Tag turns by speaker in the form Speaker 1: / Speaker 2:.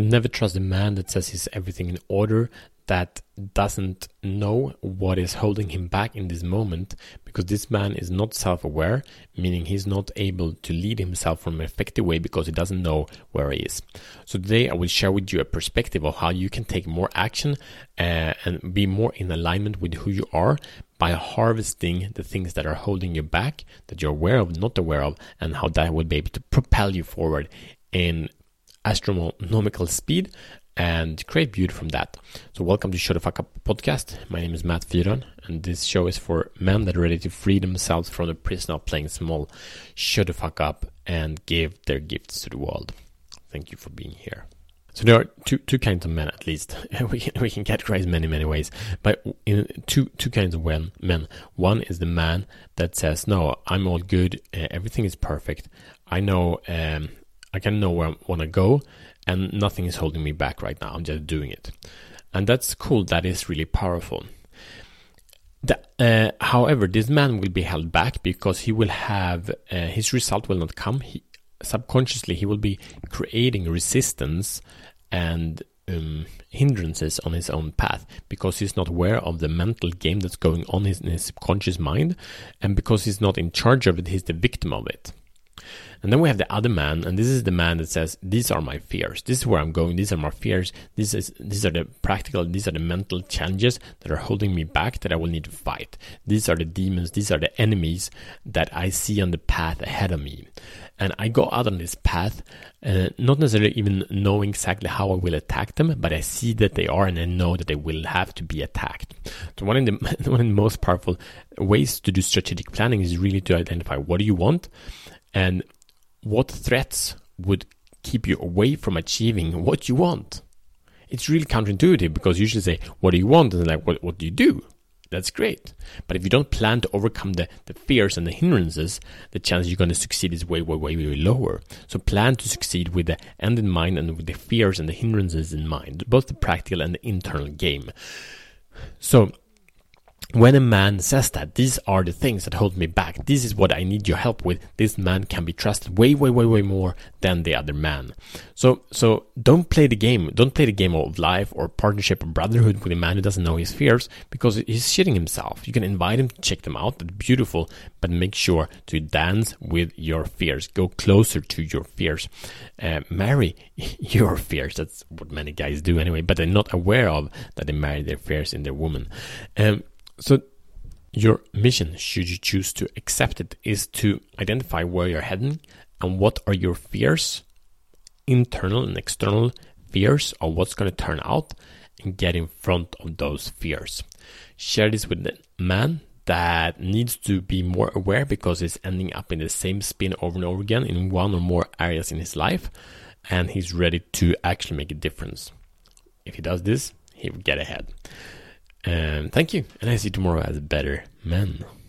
Speaker 1: Never trust a man that says he's everything in order, that doesn't know what is holding him back in this moment, because this man is not self aware, meaning he's not able to lead himself from an effective way because he doesn't know where he is. So, today I will share with you a perspective of how you can take more action uh, and be more in alignment with who you are by harvesting the things that are holding you back, that you're aware of, not aware of, and how that would be able to propel you forward in astronomical speed and create beauty from that. So, welcome to Show the Fuck Up podcast. My name is Matt Fyron, and this show is for men that are ready to free themselves from the prison of playing small, shut the fuck up, and give their gifts to the world. Thank you for being here. So there are two two kinds of men at least. we can, we can categorize many many ways, but in two two kinds of men. One is the man that says, "No, I'm all good. Uh, everything is perfect. I know um, I can know where I want to go, and nothing is holding me back right now. I'm just doing it, and that's cool. That is really powerful." The, uh, however, this man will be held back because he will have uh, his result will not come. He, subconsciously he will be creating resistance and um, hindrances on his own path because he's not aware of the mental game that's going on in his subconscious mind and because he's not in charge of it he's the victim of it and then we have the other man, and this is the man that says, "These are my fears. This is where I'm going. These are my fears. This is these are the practical. These are the mental challenges that are holding me back that I will need to fight. These are the demons. These are the enemies that I see on the path ahead of me." And I go out on this path, uh, not necessarily even knowing exactly how I will attack them, but I see that they are, and I know that they will have to be attacked. So one of the one of the most powerful ways to do strategic planning is really to identify what do you want, and what threats would keep you away from achieving what you want? It's really counterintuitive because you usually say, What do you want? And like, What, what do you do? That's great. But if you don't plan to overcome the, the fears and the hindrances, the chance you're going to succeed is way, way, way, way lower. So plan to succeed with the end in mind and with the fears and the hindrances in mind, both the practical and the internal game. So when a man says that these are the things that hold me back. This is what i need your help with. This man can be trusted way way way way more than the other man. So so don't play the game don't play the game of life or partnership or brotherhood with a man who doesn't know his fears because he's shitting himself. You can invite him to check them out. They're beautiful but make sure to dance with your fears. Go closer to your fears. Uh, marry your fears. That's what many guys do anyway but they're not aware of that they marry their fears in their woman. Um, so, your mission, should you choose to accept it, is to identify where you're heading and what are your fears, internal and external fears of what's going to turn out, and get in front of those fears. Share this with the man that needs to be more aware because he's ending up in the same spin over and over again in one or more areas in his life, and he's ready to actually make a difference. If he does this, he will get ahead. And thank you. And I see tomorrow as better men.